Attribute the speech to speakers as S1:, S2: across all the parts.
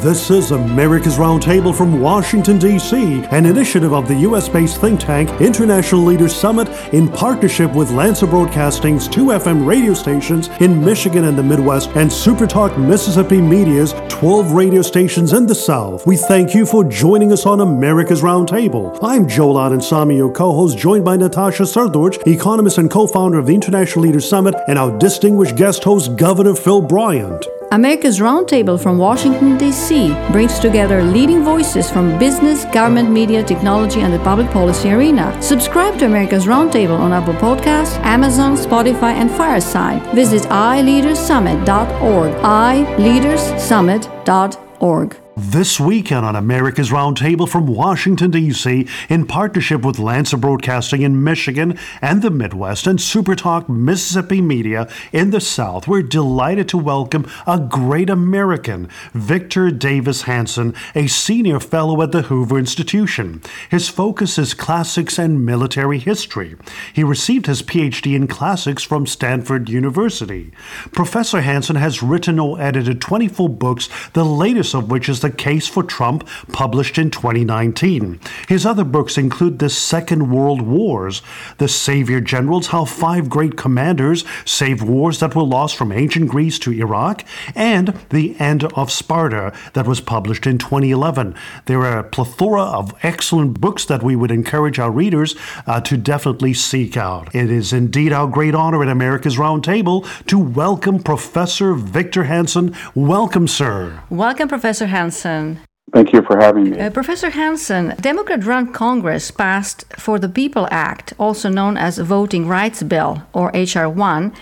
S1: This is America's Roundtable from Washington, D.C., an initiative of the U.S. based think tank International Leaders Summit in partnership with Lanser Broadcasting's two FM radio stations in Michigan and the Midwest and Supertalk Mississippi Media's 12 radio stations in the South. We thank you for joining us on America's Roundtable. I'm Joel Samy, your co host, joined by Natasha Srdoc, economist and co founder of the International Leaders Summit, and our distinguished guest host, Governor Phil Bryant.
S2: America's Roundtable from Washington, D.C. brings together leading voices from business, government, media, technology, and the public policy arena. Subscribe to America's Roundtable on Apple Podcasts, Amazon, Spotify, and Fireside. Visit iLeadersSummit.org. iLeadersSummit.org.
S1: This weekend on America's Roundtable from Washington, D.C., in partnership with Lanser Broadcasting in Michigan and the Midwest and Supertalk Mississippi Media in the South, we're delighted to welcome a great American, Victor Davis Hanson, a senior fellow at the Hoover Institution. His focus is classics and military history. He received his PhD in classics from Stanford University. Professor Hanson has written or edited 24 books, the latest of which is the the Case for Trump, published in 2019. His other books include The Second World Wars, The Savior Generals How Five Great Commanders Saved Wars That Were Lost from Ancient Greece to Iraq, and The End of Sparta, that was published in 2011. There are a plethora of excellent books that we would encourage our readers uh, to definitely seek out. It is indeed our great honor at America's Roundtable to welcome Professor Victor Hanson. Welcome, sir.
S2: Welcome, Professor Hanson.
S3: Hanson. Thank you for having me.
S2: Uh, Professor Hanson, Democrat run Congress passed For the People Act, also known as Voting Rights Bill, or H.R. 1,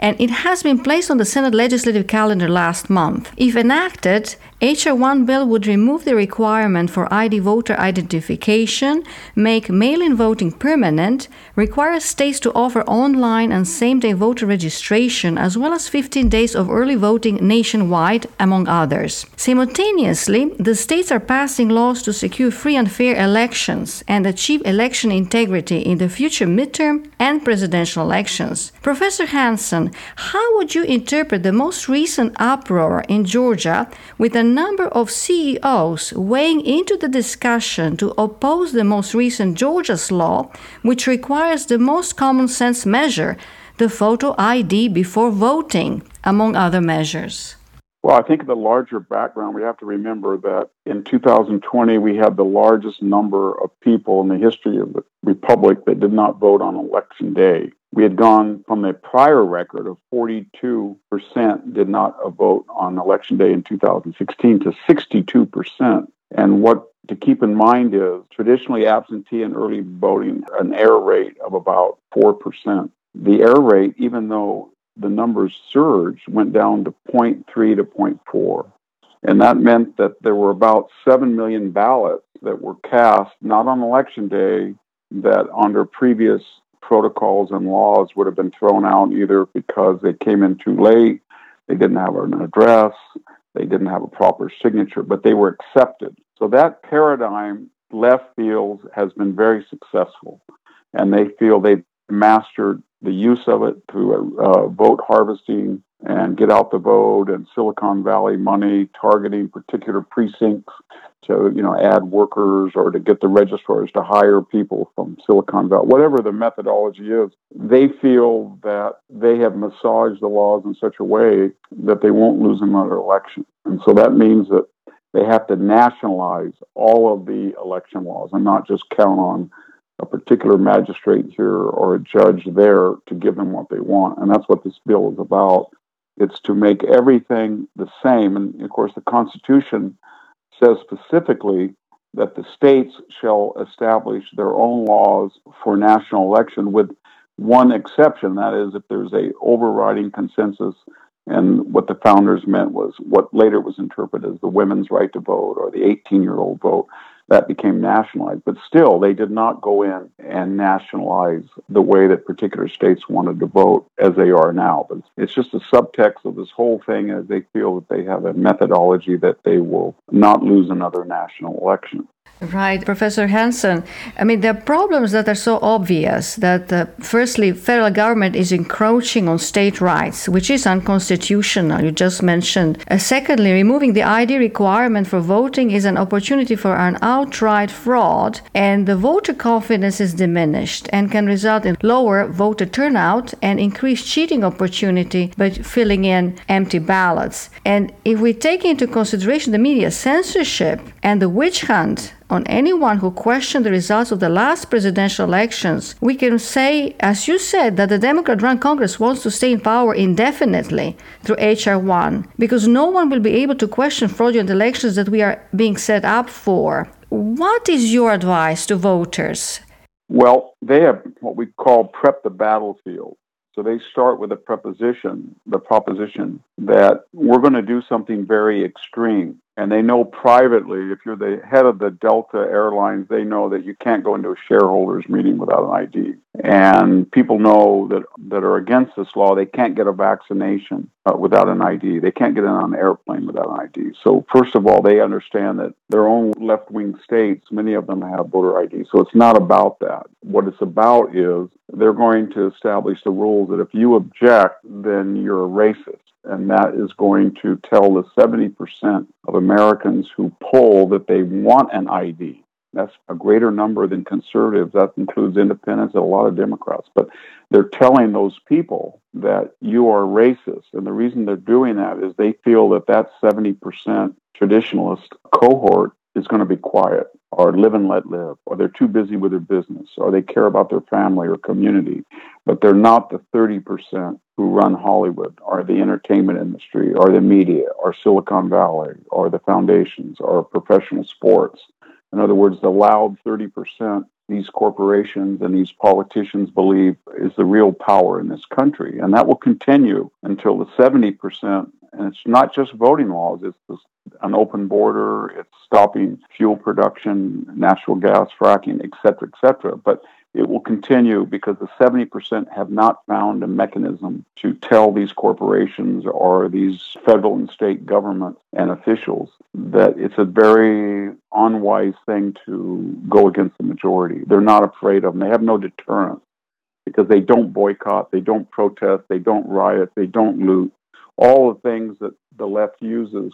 S2: and it has been placed on the Senate legislative calendar last month. If enacted, H.R. 1 bill would remove the requirement for ID voter identification, make mail in voting permanent, require states to offer online and same day voter registration, as well as 15 days of early voting nationwide, among others. Simultaneously, the states are passing laws to secure free and fair elections and achieve election integrity in the future midterm and presidential elections. Professor Hanson, how would you interpret the most recent uproar in Georgia with a number of CEOs weighing into the discussion to oppose the most recent Georgia's law, which requires the most common sense measure, the photo ID before voting, among other measures?
S3: Well, I think in the larger background, we have to remember that in 2020, we had the largest number of people in the history of the Republic that did not vote on election day. We had gone from a prior record of 42% did not vote on election day in 2016 to 62%. And what to keep in mind is traditionally absentee and early voting, an error rate of about 4%. The error rate, even though the numbers surged, went down to 0.3 to 0.4. And that meant that there were about 7 million ballots that were cast not on election day, that under previous protocols and laws would have been thrown out either because they came in too late, they didn't have an address, they didn't have a proper signature, but they were accepted. So that paradigm, left field, has been very successful. And they feel they've mastered the use of it through uh, vote harvesting and get out the vote and Silicon Valley money targeting particular precincts to you know add workers or to get the registrars to hire people from Silicon Valley, whatever the methodology is, they feel that they have massaged the laws in such a way that they won't lose another election. And so that means that they have to nationalize all of the election laws and not just count on a particular magistrate here or a judge there to give them what they want. And that's what this bill is about. It's to make everything the same. And of course, the Constitution says specifically that the states shall establish their own laws for national election with one exception that is if there's a overriding consensus and what the founders meant was what later was interpreted as the women's right to vote or the 18 year old vote that became nationalized. But still, they did not go in and nationalize the way that particular states wanted to vote as they are now. But it's just a subtext of this whole thing as they feel that they have a methodology that they will not lose another national election.
S2: Right, Professor Hanson. I mean, there are problems that are so obvious that, uh, firstly, federal government is encroaching on state rights, which is unconstitutional. You just mentioned. Uh, secondly, removing the ID requirement for voting is an opportunity for an outright fraud, and the voter confidence is diminished and can result in lower voter turnout and increased cheating opportunity by filling in empty ballots. And if we take into consideration the media censorship and the witch hunt on anyone who questioned the results of the last presidential elections, we can say, as you said, that the Democrat run Congress wants to stay in power indefinitely through H.R. 1 because no one will be able to question fraudulent elections that we are being set up for. What is your advice to voters?
S3: Well, they have what we call prep the battlefield. So they start with a preposition, the proposition that we're going to do something very extreme and they know privately if you're the head of the delta airlines they know that you can't go into a shareholders meeting without an id and people know that that are against this law they can't get a vaccination uh, without an id they can't get in on an airplane without an id so first of all they understand that their own left-wing states many of them have voter id so it's not about that. What it's about is they're going to establish the rules that if you object then you're a racist and that is going to tell the 70% of Americans who poll that they want an ID. That's a greater number than conservatives. That includes independents and a lot of Democrats. But they're telling those people that you are racist. And the reason they're doing that is they feel that that 70% traditionalist cohort is going to be quiet or live and let live, or they're too busy with their business, or they care about their family or community, but they're not the 30% who run Hollywood, or the entertainment industry, or the media, or Silicon Valley, or the foundations, or professional sports. In other words, the loud 30% these corporations and these politicians believe is the real power in this country. And that will continue until the 70% and it's not just voting laws, it's an open border, it's stopping fuel production, natural gas fracking, et cetera, et cetera. But it will continue because the 70% have not found a mechanism to tell these corporations or these federal and state governments and officials that it's a very unwise thing to go against the majority. They're not afraid of them, they have no deterrent because they don't boycott, they don't protest, they don't riot, they don't loot. All the things that the left uses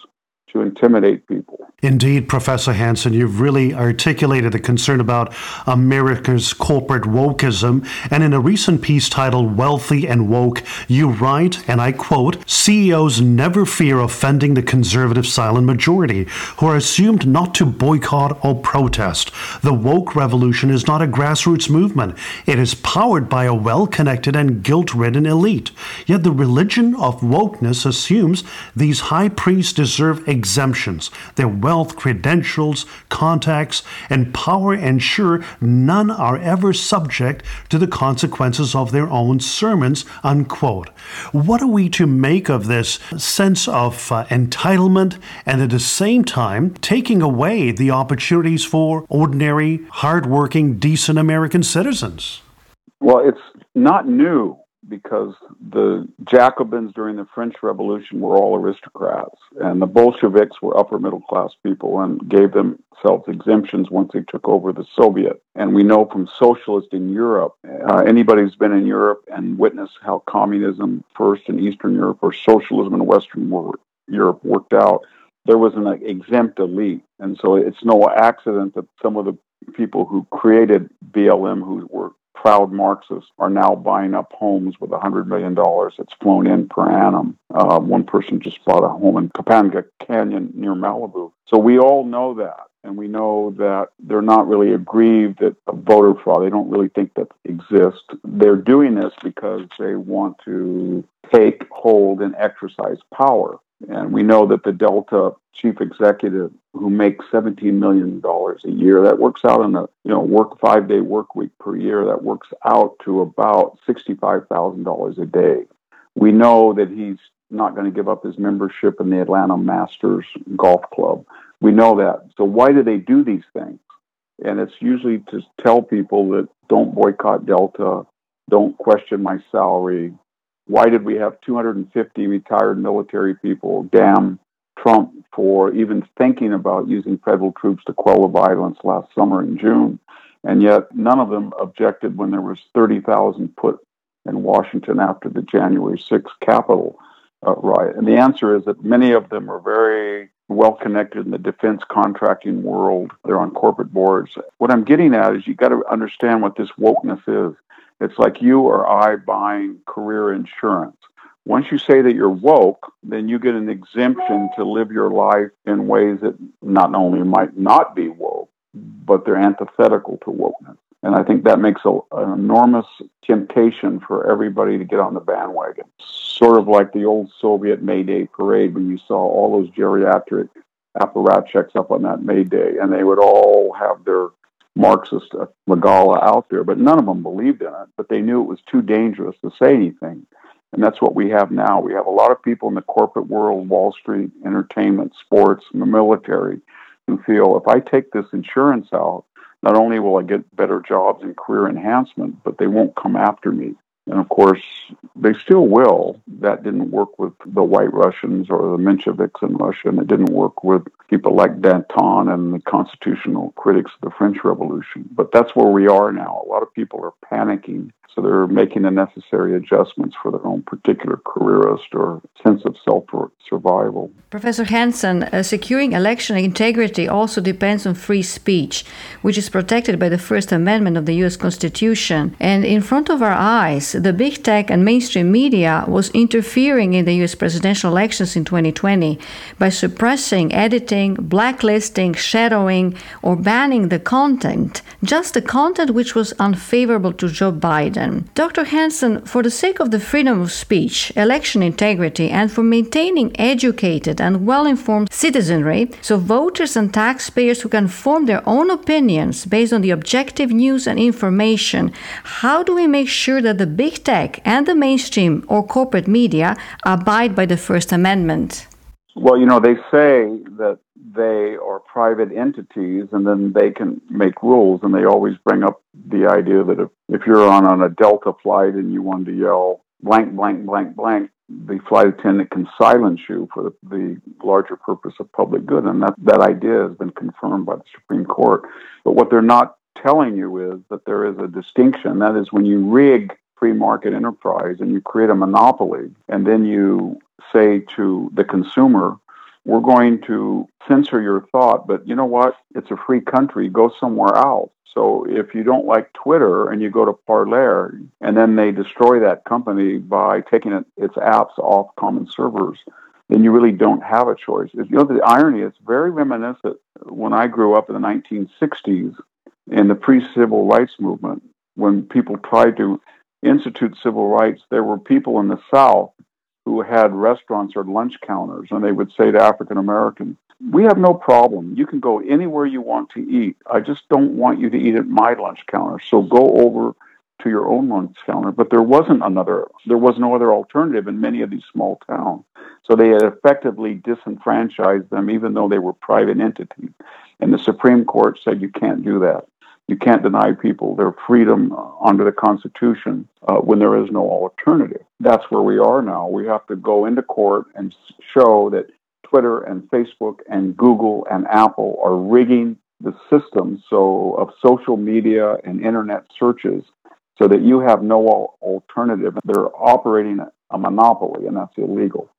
S3: to intimidate people.
S1: Indeed, Professor Hanson, you've really articulated the concern about America's corporate wokeism. And in a recent piece titled Wealthy and Woke, you write, and I quote, CEOs never fear offending the conservative silent majority, who are assumed not to boycott or protest. The woke revolution is not a grassroots movement, it is powered by a well connected and guilt ridden elite. Yet the religion of wokeness assumes these high priests deserve exemptions. Their wealth, credentials, contacts, and power ensure none are ever subject to the consequences of their own sermons. Unquote. What are we to make of this sense of uh, entitlement and at the same time taking away the opportunities for ordinary, hardworking, decent American citizens?
S3: Well, it's not new because the Jacobins during the French Revolution were all aristocrats, and the Bolsheviks were upper middle class people and gave themselves exemptions once they took over the Soviet. And we know from socialists in Europe, uh, anybody who's been in Europe and witnessed how communism first in Eastern Europe or socialism in Western Europe worked out, there was an exempt elite. And so it's no accident that some of the people who created BLM, who were proud Marxists are now buying up homes with $100 million that's flown in per annum. Uh, one person just bought a home in Topanga Canyon near Malibu. So we all know that. And we know that they're not really aggrieved at voter fraud. They don't really think that exists. They're doing this because they want to take hold and exercise power. And we know that the Delta chief executive who makes $17 million a year, that works out in a you know work five day work week per year, that works out to about $65,000 a day. We know that he's not going to give up his membership in the Atlanta Masters Golf Club. We know that. So why do they do these things? And it's usually to tell people that don't boycott Delta, don't question my salary, why did we have 250 retired military people damn Trump for even thinking about using federal troops to quell the violence last summer in June. And yet none of them objected when there was 30,000 put in Washington after the January 6th Capitol uh, riot. And the answer is that many of them are very well connected in the defense contracting world. They're on corporate boards. What I'm getting at is you got to understand what this wokeness is. It's like you or I buying career insurance. Once you say that you're woke, then you get an exemption to live your life in ways that not only might not be woke, but they're antithetical to wokeness. And I think that makes a, an enormous temptation for everybody to get on the bandwagon. Sort of like the old Soviet May Day parade when you saw all those geriatric apparatchiks up on that May Day, and they would all have their Marxist uh, Magala out there, but none of them believed in it. But they knew it was too dangerous to say anything. And that's what we have now. We have a lot of people in the corporate world, Wall Street, entertainment, sports, and the military who feel if I take this insurance out, not only will I get better jobs and career enhancement, but they won't come after me. And of course, they still will. That didn't work with the White Russians or the Mensheviks in Russia, and it didn't work with people like Danton and the constitutional critics of the French Revolution. But that's where we are now. A lot of people are panicking so they're making the necessary adjustments for their own particular careerist or sense of self survival.
S2: Professor Hanson, uh, securing election integrity also depends on free speech, which is protected by the First Amendment of the U.S. Constitution. And in front of our eyes, the big tech and mainstream media was interfering in the U.S. presidential elections in 2020 by suppressing, editing, blacklisting, shadowing, or banning the content, just the content which was unfavorable to Joe Biden. Dr. Hanson, for the sake of the freedom of speech, election integrity, and for maintaining educated and well informed citizenry, so voters and taxpayers who can form their own opinions based on the objective news and information, how do we make sure that the big tech and the mainstream or corporate media abide by the First Amendment?
S3: Well, you know, they say that they are private entities and then they can make rules. And they always bring up the idea that if, if you're on, on a Delta flight and you want to yell blank, blank, blank, blank, the flight attendant can silence you for the, the larger purpose of public good. And that, that idea has been confirmed by the Supreme Court. But what they're not telling you is that there is a distinction. That is, when you rig free market enterprise and you create a monopoly, and then you say to the consumer, we're going to censor your thought, but you know what? It's a free country. Go somewhere else. So if you don't like Twitter and you go to Parler and then they destroy that company by taking it, its apps off common servers, then you really don't have a choice. You know, the irony is very reminiscent when I grew up in the 1960s in the pre civil rights movement, when people tried to institute civil rights, there were people in the South who had restaurants or lunch counters, and they would say to African Americans, We have no problem. You can go anywhere you want to eat. I just don't want you to eat at my lunch counter. So go over to your own lunch counter. But there wasn't another, there was no other alternative in many of these small towns. So they had effectively disenfranchised them, even though they were private entities. And the Supreme Court said you can't do that. You can't deny people their freedom under the Constitution uh, when there is no alternative. That's where we are now. We have to go into court and show that Twitter and Facebook and Google and Apple are rigging the system so of social media and internet searches so that you have no alternative. They're operating a monopoly, and that's illegal.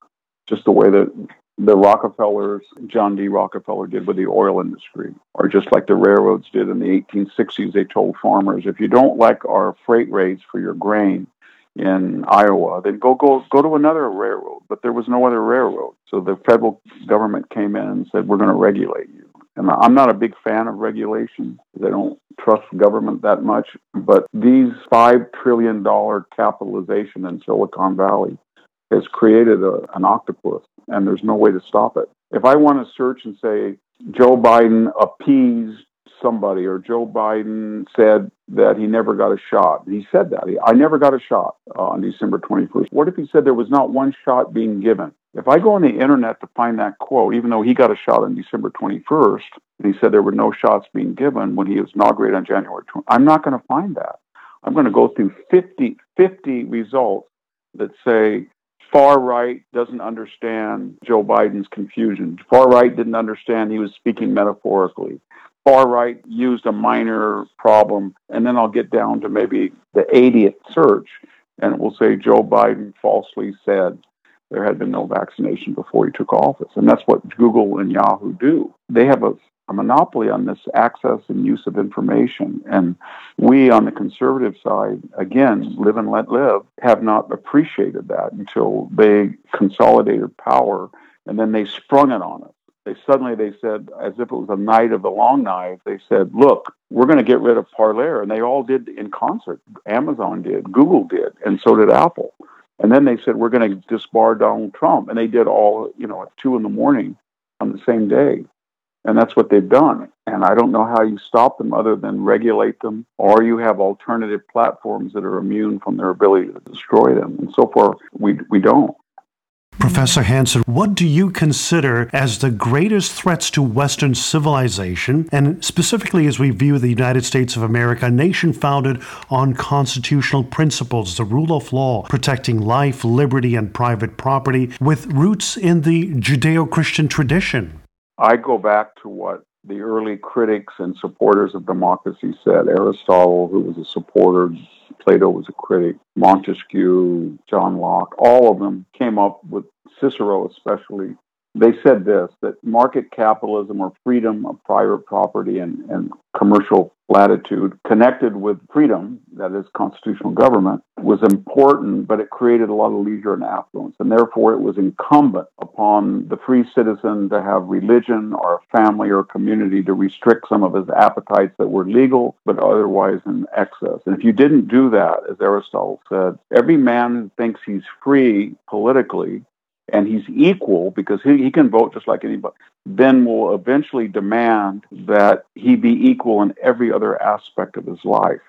S3: Just the way that the Rockefellers, John D. Rockefeller did with the oil industry, or just like the railroads did in the 1860s. They told farmers, if you don't like our freight rates for your grain in Iowa, then go go go to another railroad. But there was no other railroad, so the federal government came in and said, we're going to regulate you. And I'm not a big fan of regulation. They don't trust government that much. But these $5 trillion capitalization in Silicon Valley has created a, an octopus and there's no way to stop it. If I want to search and say Joe Biden appeased somebody or Joe Biden said that he never got a shot. He said that. He, I never got a shot uh, on December 21st. What if he said there was not one shot being given? If I go on the internet to find that quote, even though he got a shot on December 21st, and he said there were no shots being given when he was inaugurated on January 20th, I'm not going to find that. I'm going to go through 50, 50 results that say far right doesn't understand Joe Biden's confusion. Far right didn't understand he was speaking metaphorically. Far right used a minor problem, and then I'll get down to maybe the 80th search, and it will say Joe Biden falsely said there had been no vaccination before he took office. And that's what Google and Yahoo do. They have a a monopoly on this access and use of information. And we on the conservative side, again, live and let live, have not appreciated that until they consolidated power and then they sprung it on us. They suddenly they said, as if it was a night of the long knife, they said, look, we're going to get rid of Parler. And they all did in concert. Amazon did, Google did, and so did Apple. And then they said, we're going to disbar Donald Trump. And they did all, you know, at two in the morning on the same day. And that's what they've done. And I don't know how you stop them other than regulate them, or you have alternative platforms that are immune from their ability to destroy them. And so far, we, we don't.
S1: Professor Hanson, what do you consider as the greatest threats to Western civilization, and specifically as we view the United States of America, a nation founded on constitutional principles, the rule of law, protecting life, liberty, and private property, with roots in the Judeo Christian tradition?
S3: I go back to what the early critics and supporters of democracy said. Aristotle, who was a supporter, Plato was a critic, Montesquieu, John Locke, all of them came up with Cicero, especially. They said this that market capitalism or freedom of private property and, and commercial latitude connected with freedom, that is constitutional government, was important, but it created a lot of leisure and affluence. And therefore, it was incumbent upon the free citizen to have religion or a family or a community to restrict some of his appetites that were legal, but otherwise in excess. And if you didn't do that, as Aristotle said, every man who thinks he's free politically and he's equal because he, he can vote just like anybody, then will eventually demand that he be equal in every other aspect of his life.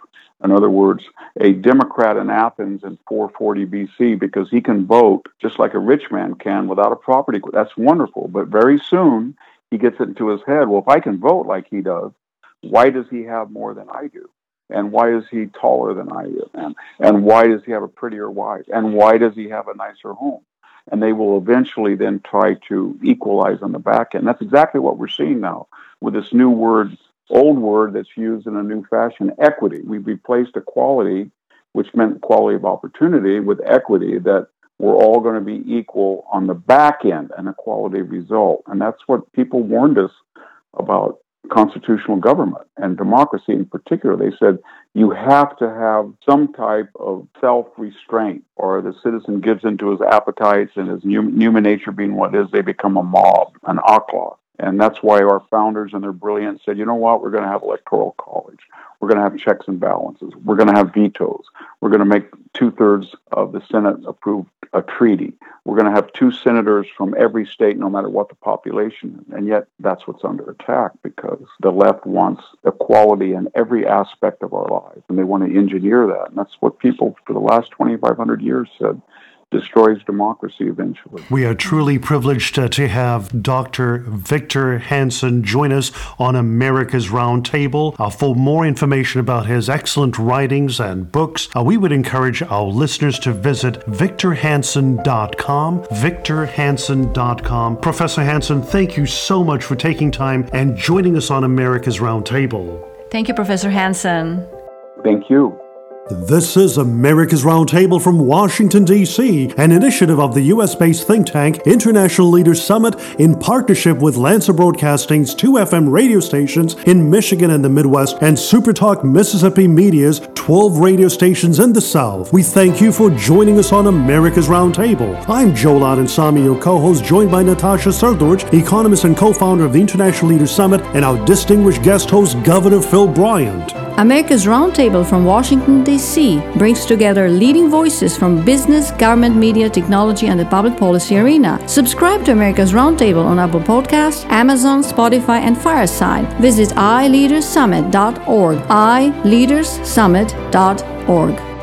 S3: In other words, a Democrat in Athens in 440 BC, because he can vote just like a rich man can without a property. That's wonderful. But very soon he gets it into his head well, if I can vote like he does, why does he have more than I do? And why is he taller than I am? And, and why does he have a prettier wife? And why does he have a nicer home? And they will eventually then try to equalize on the back end. That's exactly what we're seeing now with this new word, old word that's used in a new fashion, equity. We've replaced equality, which meant equality of opportunity, with equity that we're all going to be equal on the back end, an equality result. And that's what people warned us about constitutional government and democracy in particular. They said you have to have some type of self restraint, or the citizen gives into his appetites and his human nature being what is, they become a mob, an akla. And that's why our founders and their brilliance said, you know what, we're going to have electoral college. We're going to have checks and balances. We're going to have vetoes. We're going to make two thirds of the Senate approve a treaty. We're going to have two senators from every state, no matter what the population. And yet, that's what's under attack because the left wants equality in every aspect of our lives. And they want to engineer that. And that's what people for the last 2,500 years said destroys democracy eventually.
S1: We are truly privileged uh, to have Dr. Victor Hanson join us on America's Roundtable. Uh, for more information about his excellent writings and books, uh, we would encourage our listeners to visit victorhanson.com. Victorhanson.com. Professor Hanson, thank you so much for taking time and joining us on America's Roundtable.
S2: Thank you, Professor Hanson.
S3: Thank you.
S1: This is America's Roundtable from Washington, D.C., an initiative of the U.S. based think tank International Leaders Summit in partnership with Lanser Broadcasting's two FM radio stations in Michigan and the Midwest and Supertalk Mississippi Media's 12 radio stations in the South. We thank you for joining us on America's Roundtable. I'm Joel Samy, your co host, joined by Natasha Srdoc, economist and co founder of the International Leaders Summit, and our distinguished guest host, Governor Phil Bryant.
S2: America's Roundtable from Washington, D.C. brings together leading voices from business, government, media, technology, and the public policy arena. Subscribe to America's Roundtable on Apple Podcasts, Amazon, Spotify, and Fireside. Visit iLeadersSummit.org. iLeadersSummit.org.